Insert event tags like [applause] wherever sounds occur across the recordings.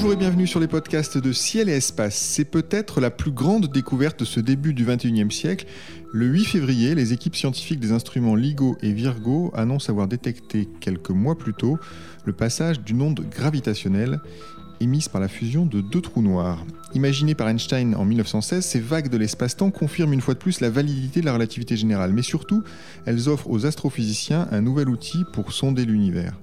Bonjour et bienvenue sur les podcasts de Ciel et Espace. C'est peut-être la plus grande découverte de ce début du 21e siècle. Le 8 février, les équipes scientifiques des instruments LIGO et Virgo annoncent avoir détecté quelques mois plus tôt le passage d'une onde gravitationnelle émise par la fusion de deux trous noirs. Imaginées par Einstein en 1916, ces vagues de l'espace-temps confirment une fois de plus la validité de la relativité générale, mais surtout, elles offrent aux astrophysiciens un nouvel outil pour sonder l'univers.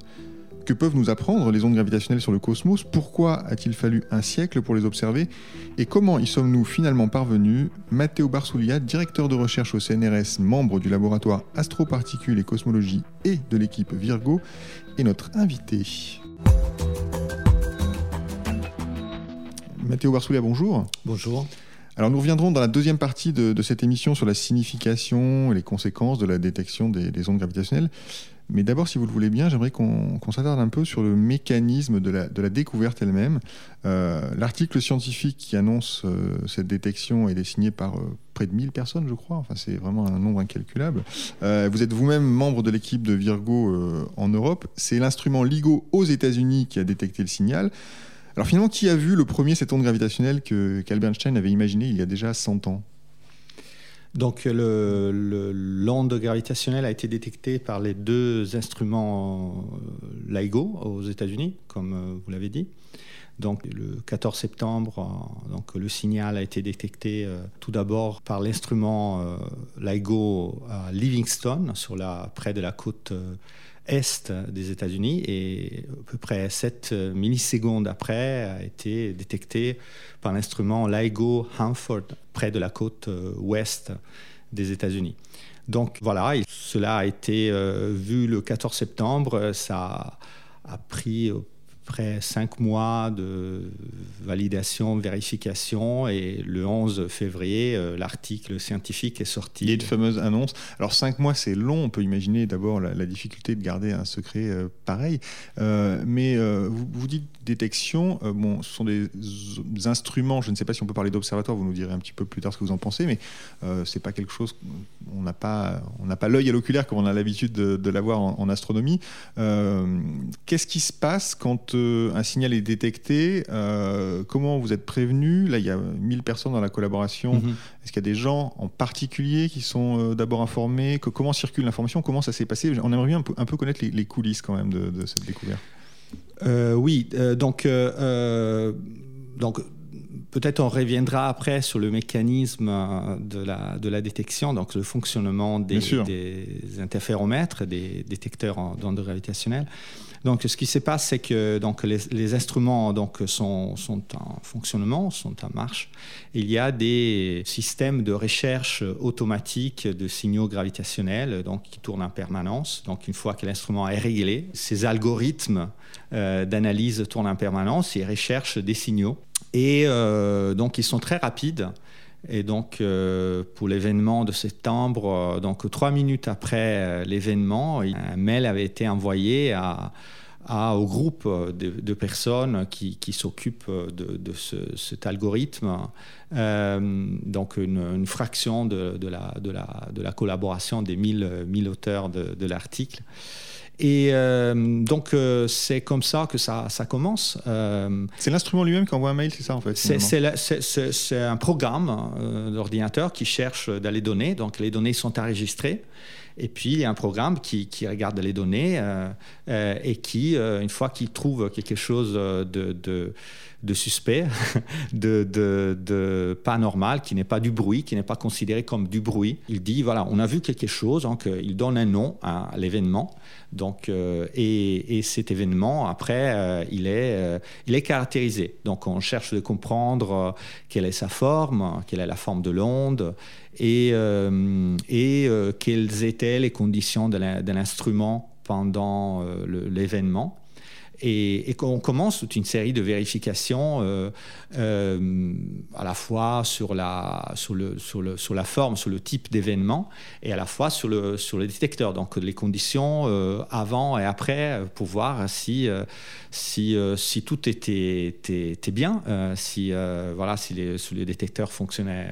Que peuvent nous apprendre les ondes gravitationnelles sur le cosmos? Pourquoi a-t-il fallu un siècle pour les observer? Et comment y sommes-nous finalement parvenus? Matteo Barsoulia, directeur de recherche au CNRS, membre du laboratoire Astroparticules et Cosmologie et de l'équipe Virgo, est notre invité. Mathéo Barsoulia, bonjour. Bonjour. Alors nous reviendrons dans la deuxième partie de, cette émission sur la signification et les conséquences de la détection des, ondes gravitationnelles. Mais d'abord, si vous le voulez bien, j'aimerais qu'on s'attarde un peu sur le mécanisme de la, découverte elle-même. Euh, l'article scientifique qui annonce euh, cette détection est signé par euh, près de 1000 personnes, je crois. Enfin, c'est vraiment un nombre incalculable. vous êtes vous-même membre de l'équipe de Virgo en Europe. C'est l'instrument LIGO aux États-Unis qui a détecté le signal. Alors finalement, qui a vu le premier cette onde gravitationnelle que qu'Albert Einstein avait imaginé il y a déjà 100 ans? Donc l'onde gravitationnelle a été détectée par les deux instruments euh, LIGO aux États-Unis, comme euh, vous l'avez dit. Donc le 14 septembre, euh, donc, le signal a été détecté tout d'abord par l'instrument LIGO à Livingston, sur la, près de la côte est des États-Unis et à peu près 7 millisecondes après a été détecté par l'instrument LIGO Hanford près de la côte euh, ouest des États-Unis. Donc voilà, cela a été euh, vu le 14 septembre, ça a pris après cinq mois de validation, vérification, et le 11 février, euh, l'article scientifique est sorti. Il y a une fameuse annonce. Alors cinq mois, c'est long. On peut imaginer d'abord la, difficulté de garder un secret euh, pareil. Euh, mais vous, dites détection. bon, ce sont des, instruments. Je ne sais pas si on peut parler d'observatoire. Vous nous direz un petit peu plus tard ce que vous en pensez. Mais c'est pas quelque chose. On n'a pas, pas l'œil à l'oculaire comme on a l'habitude de, l'avoir en astronomie. Qu'est-ce qui se passe quand un signal est détecté, euh, comment vous êtes prévenu? Là, il y a 1000 personnes dans la collaboration. Mhm. Est-ce qu'il y a des gens en particulier qui sont euh, d'abord informés? Que, Comment circule l'information? Comment ça s'est passé? On aimerait bien un peu, connaître les, coulisses quand même de, cette découverte. Euh, oui, donc, donc Peut-être on reviendra après sur le mécanisme de la, de la détection, donc le fonctionnement des, des interféromètres, des détecteurs d'ondes gravitationnelles. Donc, ce qui se passe, c'est que donc, les, instruments donc, sont, en fonctionnement, sont en marche. Il y a des systèmes de recherche automatique de signaux gravitationnels donc, qui tournent en permanence. Donc, une fois que l'instrument est réglé, ces algorithmes euh, d'analyse tournent en permanence et recherchent des signaux. Et euh, donc, ils sont très rapides. Et donc, euh, pour l'événement de septembre, donc trois minutes après l'événement, un mail avait été envoyé au groupe de, personnes qui, s'occupent de, cet algorithme, euh, donc une, fraction de, la, de, la, collaboration des 1000, 1000 auteurs de, l'article. Et euh, donc, euh, c'est comme ça que ça, ça commence. c'est l'instrument lui-même qui envoie un mail, c'est ça en fait C'est un programme d'ordinateur qui cherche dans les données. Donc, les données sont enregistrées. Et puis, il y a un programme qui, regarde les données euh, euh, et qui, euh, une fois qu'il trouve quelque chose de, de, suspect, [laughs] de, de, pas normal, qui n'est pas du bruit, qui n'est pas considéré comme du bruit, il dit, voilà, on a vu quelque chose, donc il donne un nom à l'événement. Donc, et, et, cet événement, après, il, est, il est caractérisé. Donc, on cherche de comprendre quelle est sa forme, quelle est la forme de l'onde, et, euh, et euh, quelles étaient les conditions de l'instrument pendant euh, l'événement. Et, et, on commence toute une série de vérifications euh, euh, à la fois sur la, sur, le, sur, le, sur la forme, sur le type d'événement et à la fois sur le, sur le détecteur. Donc les conditions euh, avant et après pour voir si, si, si tout était, était, bien, si, voilà, si, les, si les détecteurs fonctionnaient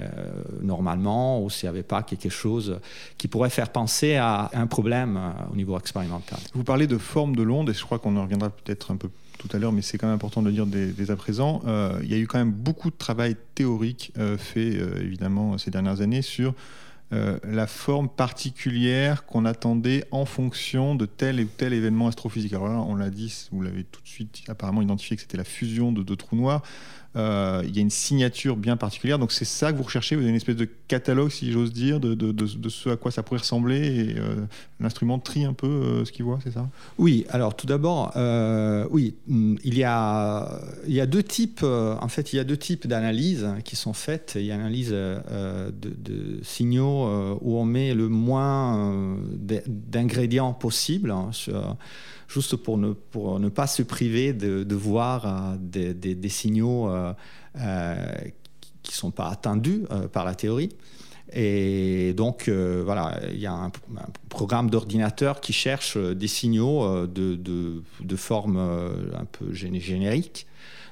normalement ou s'il n'y avait pas quelque chose qui pourrait faire penser à un problème au niveau expérimental. Vous parlez de forme de l'onde et je crois qu'on en reviendra peut-être un peu tout à l'heure, mais c'est quand même important de le dire dès, à présent. il y a eu quand même beaucoup de travail théorique fait, évidemment, ces dernières années sur la forme particulière qu'on attendait en fonction de tel ou tel événement astrophysique. Alors là, on l'a dit, vous l'avez tout de suite apparemment identifié que c'était la fusion de deux trous noirs. Euh, il y a une signature bien particulière. Donc c'est ça que vous recherchez. Vous avez une espèce de catalogue, si j'ose dire, de, ce à quoi ça pourrait ressembler. Et euh, l'instrument trie un peu euh, ce qu'il voit, c'est ça? Oui. Alors tout d'abord, oui, mm, il y a il y a deux types. en fait, il y a deux types d'analyses qui sont faites. Il y a l'analyse de, signaux où on met le moins d'ingrédients possible. Hein, juste pour ne, pour ne pas se priver de, voir des, signaux qui ne sont pas attendus par la théorie. Et donc, voilà, il y a un, programme d'ordinateur qui cherche des signaux de, de, de forme un peu générique.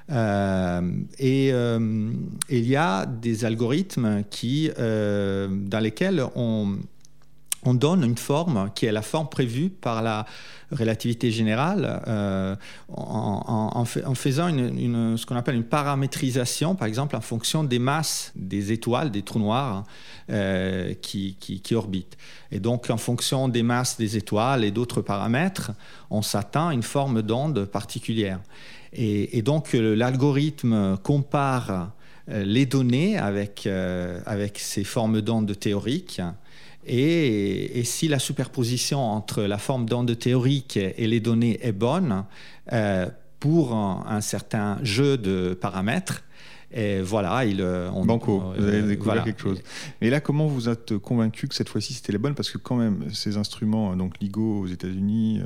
et il y a des algorithmes qui, dans lesquels on, on donne une forme qui est la forme prévue par la relativité générale euh, en, faisant ce qu'on appelle une paramétrisation, par exemple en fonction des masses des étoiles, des trous noirs euh, qui, orbitent. Et donc en fonction des masses des étoiles et d'autres paramètres, on s'atteint à une forme d'onde particulière. Et, donc l'algorithme compare euh, les données avec, avec ces formes d'ondes théoriques et, si la superposition entre la forme d'onde théorique et les données est bonne, euh, pour un, certain jeu de paramètres, et voilà, il, euh, on, Banco, euh, vous avez découvert quelque chose. Mais là, comment vous êtes convaincu que cette fois-ci c'était la bonne Parce que quand même, ces instruments, donc LIGO aux États-Unis,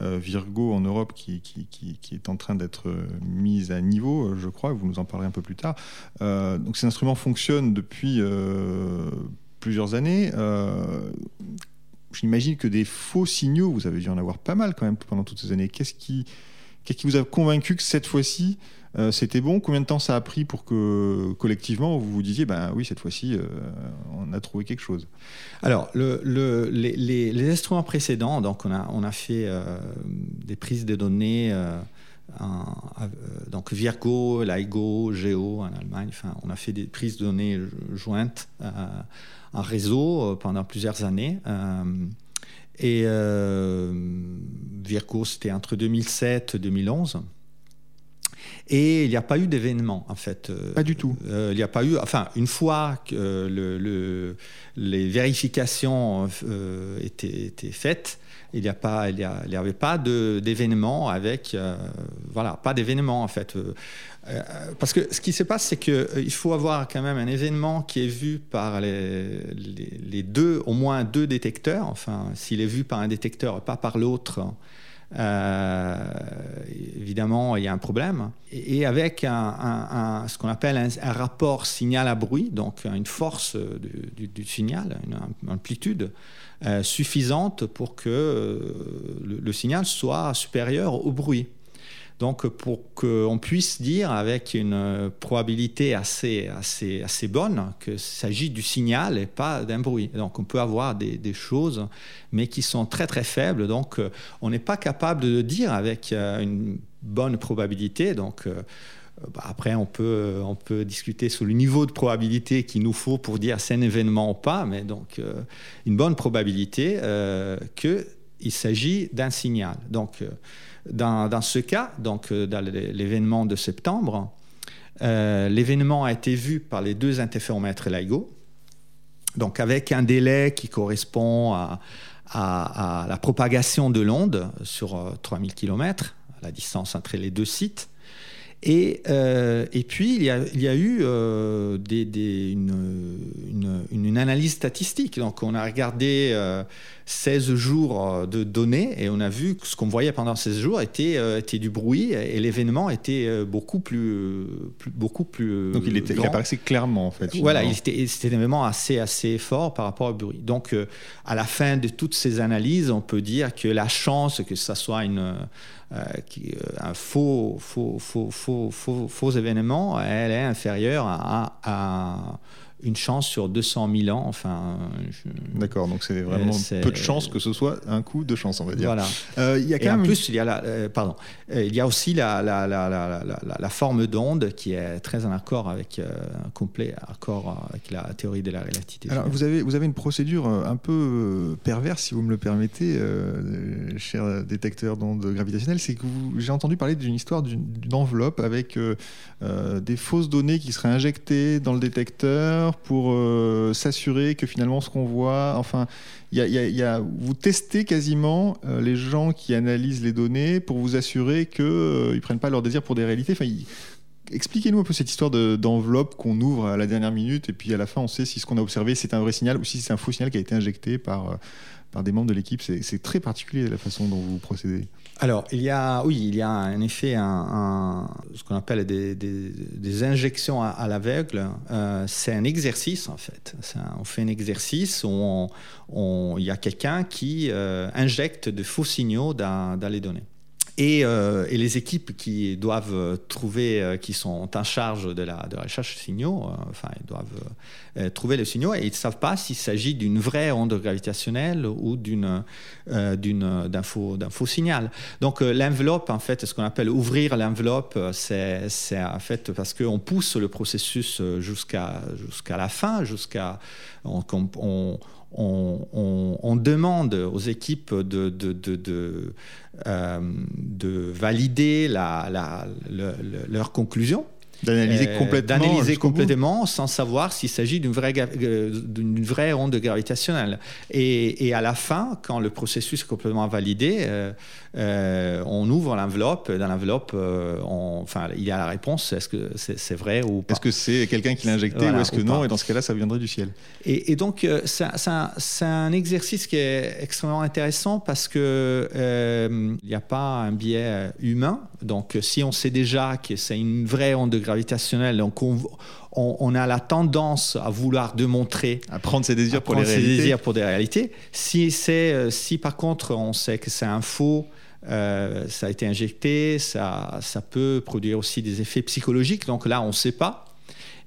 Virgo en Europe, qui, qui, qui, est en train d'être mis à niveau, je crois, vous nous en parlerez un peu plus tard. donc ces instruments fonctionnent depuis plusieurs années. Euh, j'imagine que des faux signaux, vous avez dû en avoir pas mal quand même pendant toutes ces années. Qu'est-ce qui, qu'est-ce qui vous a convaincu que cette fois-ci, euh, c'était bon? Combien de temps ça a pris pour que collectivement vous vous disiez, ben oui, cette fois-ci, euh, on a trouvé quelque chose? Alors, le, le, les, instruments précédents, donc on a, on a fait des prises de données euh, donc Virgo, LIGO, Geo en Allemagne. Enfin, on a fait des prises de données jointes euh, en réseau euh, pendant plusieurs années. et Virgo, c'était entre 2007 et 2011. Et il n'y a pas eu d'événement, en fait. Pas du tout. il n'y a pas eu. Enfin, une fois que le, les vérifications étaient, étaient, faites, il n'y avait pas d'événement avec, euh, voilà, pas d'événement en fait. Euh, euh, parce que ce qui se passe, c'est qu'il faut avoir quand même un événement qui est vu par les, les, deux, au moins deux détecteurs. Enfin, s'il est vu par un détecteur et pas par l'autre, évidemment, il y a un problème. Et, avec un, ce qu'on appelle un, rapport signal à bruit, donc une force du, du signal, une amplitude, euh, suffisante pour que euh, le, signal soit supérieur au bruit. Donc pour qu'on puisse dire avec une probabilité assez, assez, assez bonne qu'il s'agit du signal et pas d'un bruit. Donc on peut avoir des, choses, mais qui sont très très faibles. Donc euh, on n'est pas capable de dire avec une bonne probabilité. Donc euh, bah, après, on peut, on peut discuter sur le niveau de probabilité qu'il nous faut pour dire c'est un événement ou pas, mais donc euh, une bonne probabilité euh, qu'il s'agit d'un signal. Donc, dans, dans, ce cas, donc, dans l'événement de septembre, l'événement a été vu par les deux interféromètres LIGO, donc avec un délai qui correspond à, à, à la propagation de l'onde sur 3000 km, la distance entre les deux sites. Et, euh, et puis, il y a, il y a eu euh, des, des, une, une, une, analyse statistique. Donc, on a regardé euh, 16 jours euh, de données et on a vu que ce qu'on voyait pendant 16 jours était, était du bruit et l'événement était beaucoup plus, beaucoup plus donc il, était, il apparaissait clairement en fait voilà c'était un événement assez assez fort par rapport au bruit. Donc à la fin de toutes ces analyses on peut dire que la chance que ça soit une un faux faux, faux, faux, faux, faux événement elle est inférieure à, à une chance sur 200 000 ans. Enfin, D'accord, donc c'est vraiment peu de chance que ce soit un coup de chance, on va dire. Voilà. il y a quand même en plus, il y a la, pardon, il y a aussi la, la, la, la forme d'onde qui est très en accord avec un complet accord avec la théorie de la relativité. Alors vous avez vous avez une procédure un peu perverse, si vous me le permettez, euh, cher détecteur d'ondes gravitationnelles, c'est que j'ai entendu parler d'une histoire d'une enveloppe avec des fausses données qui seraient injectées dans le détecteur pour euh, s'assurer que finalement ce qu'on voit, enfin, y a, vous testez quasiment euh, les gens qui analysent les données pour vous assurer qu'ils euh, ne prennent pas leur désir pour des réalités. Enfin, Expliquez-nous un peu cette histoire d'enveloppe qu'on ouvre à la dernière minute et puis à la fin on sait si ce qu'on a observé c'est un vrai signal ou si c'est un faux signal qui a été injecté par, par des membres de l'équipe. C'est très particulier la façon dont vous procédez. Alors, il y a, oui, il y a en effet un, ce qu'on appelle des, des, injections à, l'aveugle. Euh, c'est un exercice, en fait. on fait un exercice où on, il y a quelqu'un qui euh, injecte de faux signaux dans, dans les données. Euh, et, les équipes qui doivent trouver, euh, qui sont en charge de la, de la signaux, euh, enfin, ils doivent trouver les signaux et ils ne savent pas s'il s'agit d'une vraie onde gravitationnelle ou d'un, faux, signal. Donc l'enveloppe, en fait, ce qu'on appelle ouvrir l'enveloppe, c'est, en fait parce qu'on pousse le processus jusqu'à, la fin, jusqu'à on, demande aux équipes de, euh, valider la, la, leur conclusion D'analyser euh, complètement. D'analyser complètement sans savoir s'il s'agit d'une vraie, euh, d'une vraie onde gravitationnelle. Et, et, à la fin, quand le processus est complètement validé, euh, on ouvre l'enveloppe. Dans l'enveloppe, enfin, il y a la réponse est-ce que c'est, vrai ou pas? Est-ce que c'est quelqu'un qui l'a injecté ou est-ce que non? Et dans ce cas-là, ça viendrait du ciel. Et, et donc, c'est, c'est, un, exercice qui est extrêmement intéressant parce que il n'y a pas un biais humain. Donc, si on sait déjà que c'est une vraie onde gravitationnelle. Donc on, a la tendance à vouloir démontrer, à prendre ses désirs pour les réalités. désirs pour des réalités. Si c'est, euh, si par contre on sait que c'est un faux, euh, ça a été injecté, ça, ça peut produire aussi des effets psychologiques. Donc là, on ne sait pas.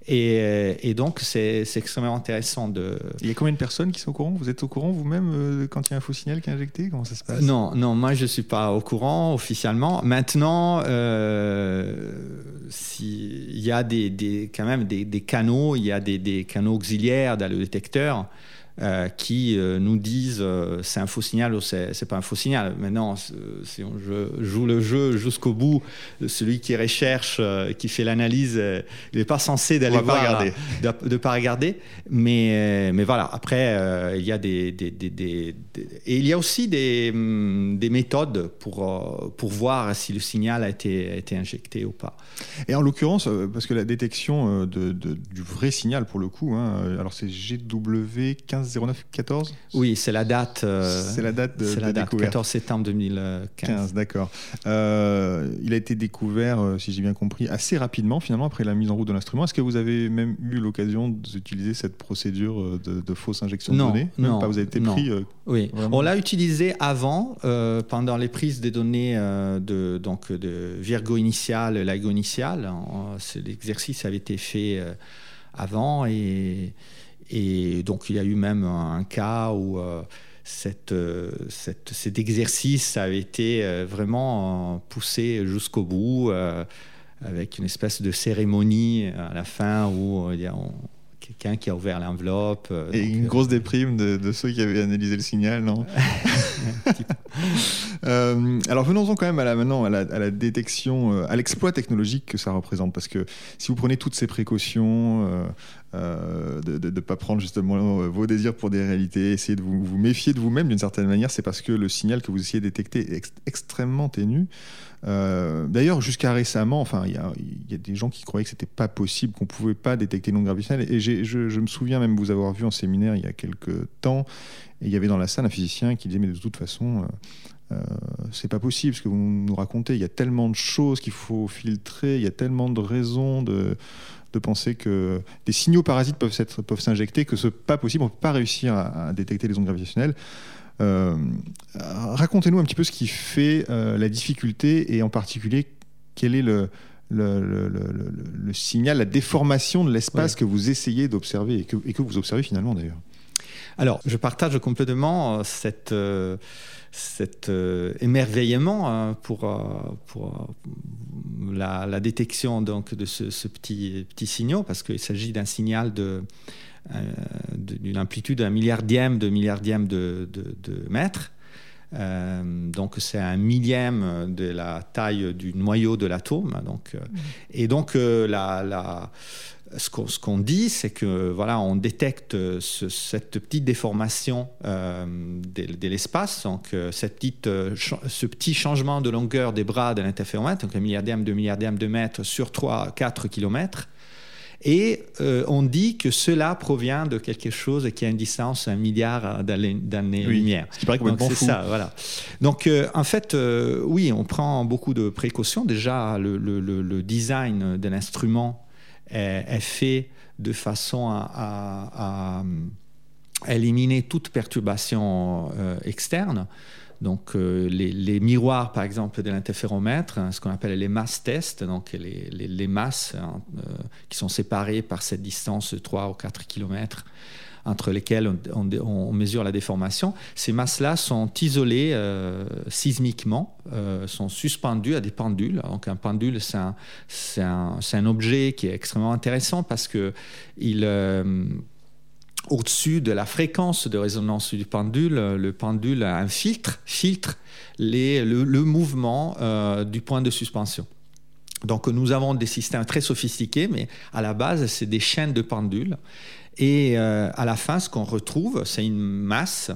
Euh, et, donc, c'est extrêmement intéressant de. Il y a combien de personnes qui sont au courant? Vous êtes au courant vous-même euh, quand il y a un faux signal qui est injecté? Comment ça se passe? Non, non, moi je ne suis pas au courant officiellement. Maintenant, euh, il y a des, des quand même des, des, canaux, il y a des, des canaux auxiliaires dans le détecteur euh, qui euh, nous disent euh, c'est un faux signal ou c'est pas un faux signal. Maintenant, si on joue le jeu jusqu'au bout, celui qui recherche, qui fait l'analyse, il n'est pas censé d'aller voir, regarder. de ne pas regarder. Mais, mais voilà, après, il y a des, des, des, Et il y a aussi des, des méthodes pour, pour voir si le signal a été, a été injecté ou pas. Et en l'occurrence, parce que la détection de, du vrai signal, pour le coup, hein, alors c'est GW 15 0914 Oui, c'est la date. Euh, c'est la date de, c'est la date, 14 septembre 2015. d'accord. Euh, il a été découvert, euh, si j'ai bien compris, assez rapidement finalement après la mise en route de l'instrument. Est-ce que vous avez même eu l'occasion d'utiliser cette procédure de, fausse injection de données? Non, pas, vous avez été pris. oui, on l'a utilisé avant, pendant les prises des données de donc de Virgo initial, LIGO initial. L'exercice avait été fait avant et et donc il y a eu même un, cas où euh, euh, cet exercice a été euh, vraiment poussé jusqu'au bout avec une espèce de cérémonie à la fin où il y a, quelqu'un qui a ouvert l'enveloppe. Et une grosse déprime de, ceux qui avaient analysé le signal, non? [laughs] [laughs] Alors venons-en quand même à la, maintenant à la, détection, à l'exploit technologique que ça représente, parce que si vous prenez toutes ces précautions, euh, de ne pas prendre justement euh, vos désirs pour des réalités, essayer de vous, méfier de vous-même d'une certaine manière, c'est parce que le signal que vous essayez de détecter est extrêmement ténu. Euh, d'ailleurs, jusqu'à récemment, enfin, il y a, des gens qui croyaient que c'était pas possible, qu'on pouvait pas détecter une onde gravitationnelle. Et je, me souviens même vous avoir vu en séminaire il y a quelques temps, et il y avait dans la salle un physicien qui disait mais de toute façon. Euh, c'est pas possible ce que vous nous racontez. Il y a tellement de choses qu'il faut filtrer, il y a tellement de raisons de, de penser que des signaux parasites peuvent s'injecter, peuvent que ce n'est pas possible, on ne peut pas réussir à, détecter les ondes gravitationnelles. Euh, racontez-nous un petit peu ce qui fait euh, la difficulté et en particulier quel est le, le, signal, la déformation de l'espace que vous essayez d'observer et que, et que, vous observez finalement d'ailleurs? Alors, je partage complètement cette, cet émerveillement hein, pour, pour la, détection donc, de ce, petit, petit signal, parce qu'il s'agit d'un signal de, euh, d'une amplitude d'un milliardième de milliardième de, de, mètre. Euh, donc c'est un millième de la taille du noyau de l'atome. Donc, euh, mmh. Et donc la, la, ce qu'on dit, c'est que voilà, on détecte cette petite déformation de, l'espace, donc cette petite, ce petit changement de longueur des bras de l'interféromètre, donc un milliardième de milliardième de mètre sur 3-4 km. Et euh, on dit que cela provient de quelque chose qui a une distance un milliard d'années-lumière. ce qui paraît complètement fou. Ça, voilà. Donc, euh, en fait, euh, oui, on prend beaucoup de précautions. Déjà, le, design de l'instrument est, fait de façon à éliminer toute perturbation externe. Donc, euh, les, miroirs, par exemple, de l'interféromètre, hein, ce qu'on appelle les masses tests, donc les, masses hein, euh, qui sont séparées par cette distance de 3 ou 4 km entre lesquelles on, mesure la déformation, ces masses-là sont isolées euh, sismiquement, sont suspendues à des pendules. Donc un pendule, c'est un, un, objet qui est extrêmement intéressant parce que il au-dessus de la fréquence de résonance du pendule, le pendule a un filtre, filtre le, mouvement euh, du point de suspension. Donc nous avons des systèmes très sophistiqués, mais à la base, c'est des chaînes de pendules. Et euh, à la fin, ce qu'on retrouve, c'est une masse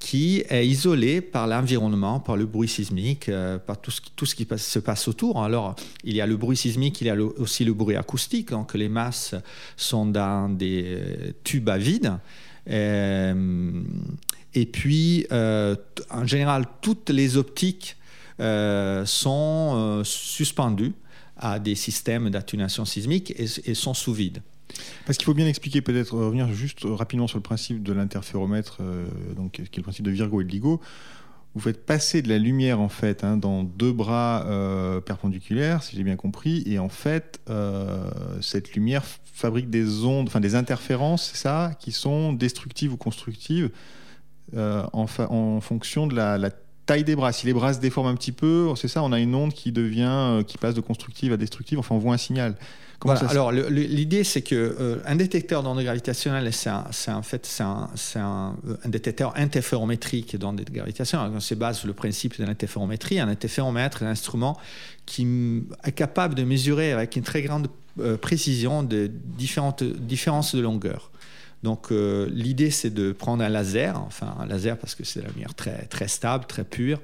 qui est isolé par l'environnement, par le bruit sismique, euh, par tout ce, qui, se passe autour. Alors, il y a le bruit sismique, il y a aussi le bruit acoustique, donc les masses sont dans des euh, tubes à vide. Et puis, en général, toutes les optiques sont suspendues à des systèmes d'atténuation sismique et sont sous vide. Parce qu'il faut bien expliquer, peut-être revenir juste rapidement sur le principe de l'interféromètre, euh, donc, qui est le principe de Virgo et de LIGO. Vous faites passer de la lumière en fait hein, dans deux bras euh, perpendiculaires, si j'ai bien compris, et en fait euh, cette lumière fabrique des ondes, enfin des interférences, c'est ça, qui sont destructives ou constructives en, fonction de la, la taille des bras. Si les bras se déforment un petit peu, c'est ça, on a une onde qui devient, qui passe de constructive à destructive. Enfin, on voit un signal. Alors l'idée c'est que euh, un détecteur d'ondes gravitationnelles, c'est en fait c'est un, un, détecteur interférométrique d'ondes gravitationnelles. On se base sur le principe de l'interférométrie. Un interféromètre est un instrument qui est capable de mesurer avec une très grande euh, précision de différentes différences de longueur. Donc euh, l'idée c'est de prendre un laser, enfin un laser parce que c'est la lumière très très stable, très pure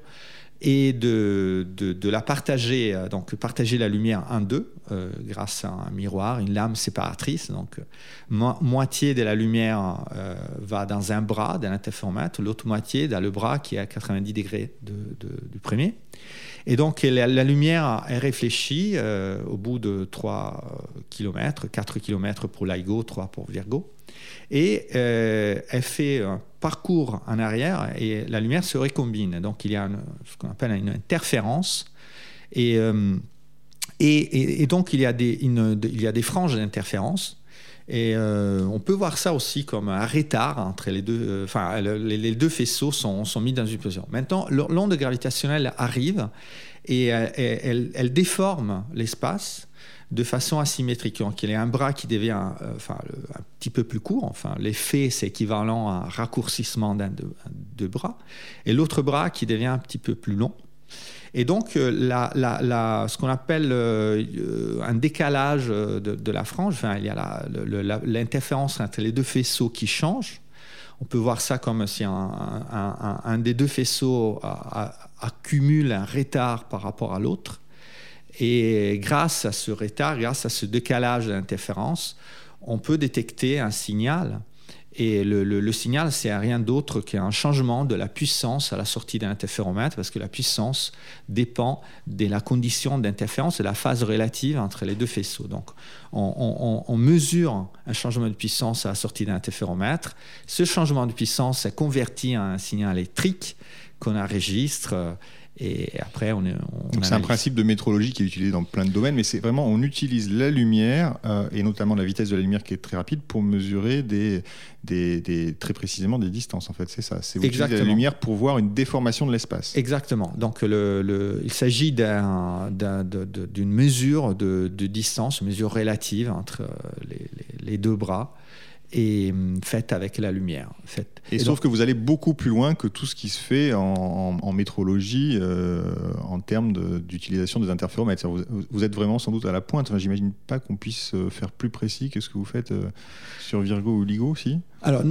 et de, de, la partager, euh, donc partager la lumière en deux euh, grâce à un miroir, une lame séparatrice. Donc, moitié de la lumière euh, va dans un bras de l'interféromètre, l'autre moitié dans le bras qui est à 90 degrés du premier. Et donc, la, lumière est réfléchie au bout de 3 km, 4 km pour LIGO, 3 pour Virgo. Et elle fait un parcours en arrière et la lumière se récombine. Donc il y a ce qu'on appelle une interférence. Euh, et, et, donc il y a des, il y a des franges d'interférence. Et euh, on peut voir ça aussi comme un retard entre les deux. Euh, enfin, les, deux faisceaux sont, sont, mis dans une position. Maintenant, l'onde gravitationnelle arrive et elle, elle déforme l'espace de façon asymétrique. Donc il y a un bras qui devient euh, enfin, un petit peu plus court, enfin l'effet c'est équivalent à un raccourcissement d'un de, bras, et l'autre bras qui devient un petit peu plus long. Et donc, euh, ce qu'on appelle euh, un décalage de, la frange, enfin, il y a l'interférence entre les deux faisceaux qui change. On peut voir ça comme si un, des deux faisceaux accumule un retard par rapport à l'autre. Et grâce à ce retard, grâce à ce décalage d'interférence, on peut détecter un signal. Et le, signal, c'est rien d'autre qu'un changement de la puissance à la sortie d'un interféromètre, parce que la puissance dépend de la condition d'interférence, de la phase relative entre les deux faisceaux. Donc, on, mesure un changement de puissance à la sortie d'un interféromètre. Ce changement de puissance est converti en un signal électrique qu'on enregistre Et après, on est. Donc c'est un principe de métrologie qui est utilisé dans plein de domaines, mais c'est vraiment on utilise la lumière euh, et notamment la vitesse de la lumière qui est très rapide pour mesurer des, des, très précisément des distances. En fait, c'est ça. C'est utiliser la lumière pour voir une déformation de l'espace. Exactement. Donc le, le, il s'agit d'une mesure de, de, distance, une mesure relative entre les, les deux bras et hum, faite avec la lumière. Faite. Et, sauf que vous allez beaucoup plus loin que tout ce qui se fait en, métrologie euh, en termes d'utilisation des interféromètres. Vous, vous, êtes vraiment sans doute à la pointe. Enfin, J'imagine pas qu'on puisse euh, faire plus précis que ce que vous faites euh, sur Virgo ou LIGO aussi. Alors,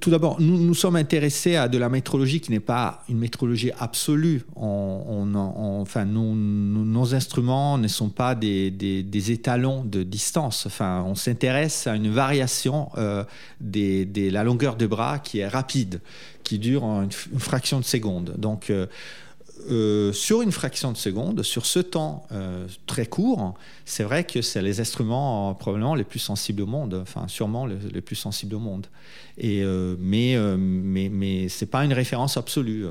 tout d'abord, nous nous sommes intéressés à de la métrologie qui n'est pas une métrologie absolue. Enfin, nos instruments ne sont pas des, des, étalons de distance. Enfin, on s'intéresse à une variation de la longueur de bras qui est rapide, qui dure une, fraction de seconde. Donc, euh, euh, sur une fraction de seconde, sur ce temps euh, très court, c'est vrai que c'est les instruments probablement les plus sensibles au monde, enfin sûrement les, plus sensibles au monde. Mais, mais ce n'est pas une référence absolue.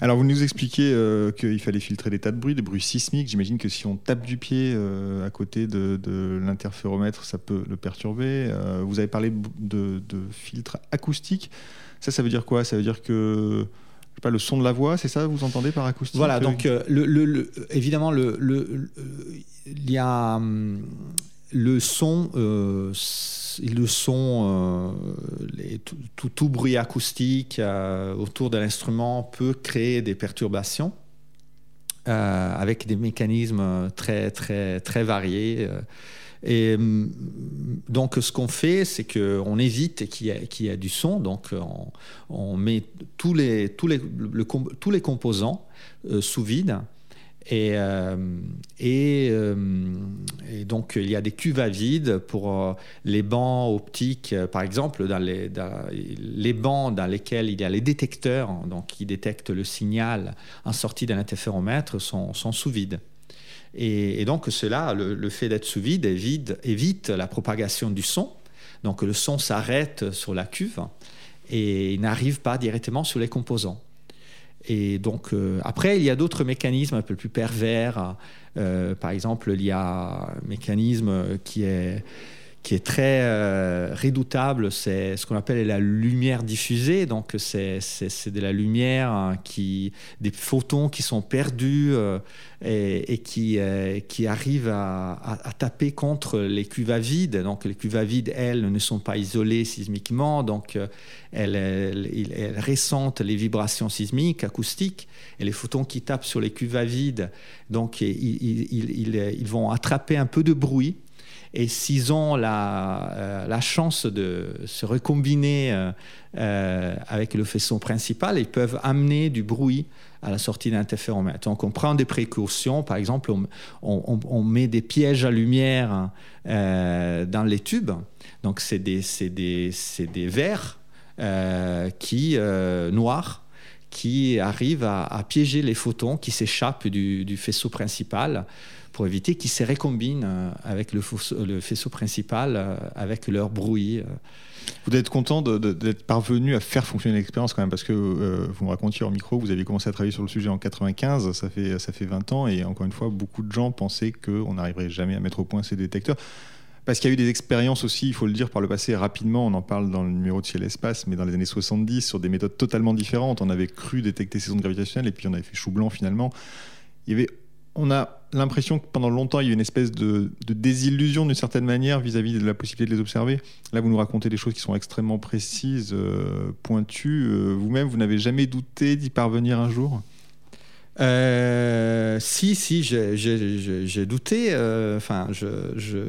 Alors vous nous expliquez qu'il fallait filtrer des tas de bruits, des bruits sismiques. J'imagine que si on tape du pied à côté de, l'interféromètre, ça peut le perturber. vous avez parlé de, de filtres acoustiques. Ça, ça veut dire quoi? Ça veut dire que pas, le son de la voix, c'est ça vous entendez par acoustique Voilà, donc euh, le, évidemment, le, il y a hum, le son, euh, le son euh, tout, tout, bruit acoustique autour de l'instrument peut créer des perturbations avec des mécanismes très, très, très variés. Et mm, donc, ce qu'on fait, c'est qu'on évite qu'il y, ait du son. Donc, on, met tous les, composants euh, sous vide. Et, euh, euh, donc, il y a des cuves à vide pour les bancs optiques, par exemple, les, bancs dans lesquels il y a les détecteurs, donc qui détectent le signal en sortie d'un interféromètre, sont, sont sous vide. Et, donc cela, le, fait d'être sous vide évite, la propagation du son. Donc le son s'arrête sur la cuve et n'arrive pas directement sur les composants. Et donc euh, après, il y a d'autres mécanismes un peu plus pervers. Euh, par exemple, il y a un mécanisme qui est qui est très euh, redoutable, c'est ce qu'on appelle la lumière diffusée. Donc, c'est de la lumière hein, qui, des photons qui sont perdus euh, et, qui, euh, qui arrivent à, taper contre les cuves à. Donc, les cuves à elles, ne sont pas isolées sismiquement, donc elles, elles, ressentent les vibrations sismiques, acoustiques, et les photons qui tapent sur les cuves à donc ils, ils vont attraper un peu de bruit et s'ils ont la, euh, la, chance de se recombiner euh, euh, avec le faisceau principal, ils peuvent amener du bruit à la sortie d'un interféromètre. Donc on prend des précautions, par exemple on, met des pièges à lumière dans les tubes. Donc c'est des, des, verres noirs qui arrivent à, piéger les photons qui s'échappent du, faisceau principal pour éviter qu'ils se récombinent euh, avec le faisceau, principal, euh, avec leur bruit. Euh. Vous êtes content d'être parvenu à faire fonctionner l'expérience quand même, parce que vous me racontiez en micro, vous aviez commencé à travailler sur le sujet en 95, ça fait, ça fait 20 ans, et encore une fois, beaucoup de gens pensaient qu'on n'arriverait jamais à mettre au point ces détecteurs. Parce qu'il y a eu des expériences aussi, il faut le dire, par le passé, rapidement, on en parle dans le numéro de Ciel Espace, mais dans les années 70, sur des méthodes totalement différentes. On avait cru détecter ces ondes gravitationnelles, et puis on avait fait chou blanc finalement. On a l'impression que pendant longtemps, il y a une espèce de, désillusion d'une certaine manière vis-à-vis de la possibilité de les observer. Là, vous nous racontez des choses qui sont extrêmement précises, euh, pointues. Euh, vous-même, vous n'avez jamais douté d'y parvenir un jour? Euh, si, si, j'ai douté. Enfin, je,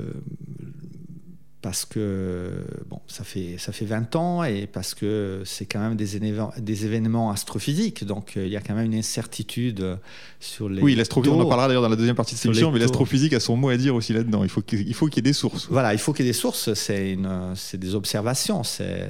parce que bon, ça fait, ça fait 20 ans et parce que c'est quand même des, événements, des événements astrophysiques. Donc euh, il y a quand même une incertitude sur les. Oui, l'astrophysique, on en parlera d'ailleurs dans la deuxième partie de cette émission, mais l'astrophysique a son mot à dire aussi là-dedans. Il faut qu'il y ait des sources. Voilà, il faut qu'il y ait des sources. C'est des observations. C'est,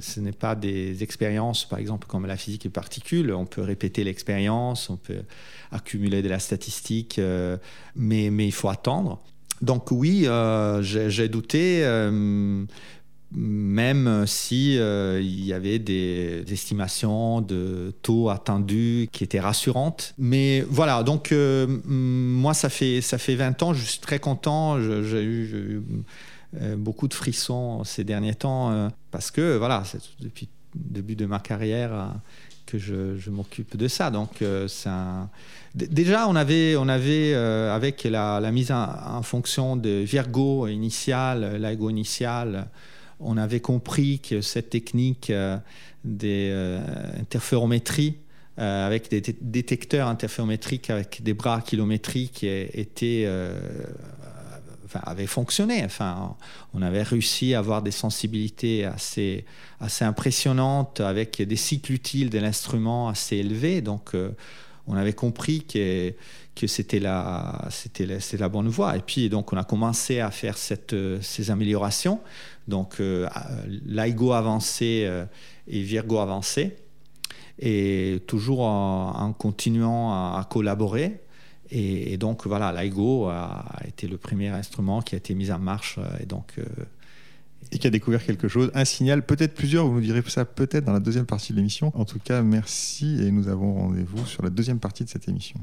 ce n'est pas des expériences, par exemple, comme la physique des particules. On peut répéter l'expérience, on peut accumuler de la statistique, euh, mais, mais il faut attendre. Donc oui, euh, j'ai douté. Euh, même si il y avait des estimations de taux attendus qui étaient rassurantes. Mais voilà, donc moi, ça fait, ça fait 20 ans, je suis très content. J'ai eu, beaucoup de frissons ces derniers temps parce que, voilà, depuis le début de ma carrière, je, m'occupe de ça. Donc, euh, déjà, on avait, euh, avec la, mise en, fonction de Virgo initial, l'AIGO initial, on avait compris que cette technique euh, des interférométries avec des détecteurs interférométriques avec des bras kilométriques était avait fonctionné. Enfin, on avait réussi à avoir des sensibilités assez, assez impressionnantes avec des cycles utiles de l'instrument assez élevés. Donc, euh, on avait compris que, que c'était la, c'était la, la, bonne voie. Et puis, donc, on a commencé à faire cette, ces améliorations. Donc, euh, l'IGO avancé euh, et Virgo avancé. Et toujours en, continuant à collaborer. Et, donc, voilà, l'IGO a, été le premier instrument qui a été mis en marche. Euh, et donc. Euh, et qui a découvert quelque chose, un signal, peut-être plusieurs, vous nous direz ça peut-être dans la deuxième partie de l'émission. En tout cas, merci et nous avons rendez-vous sur la deuxième partie de cette émission.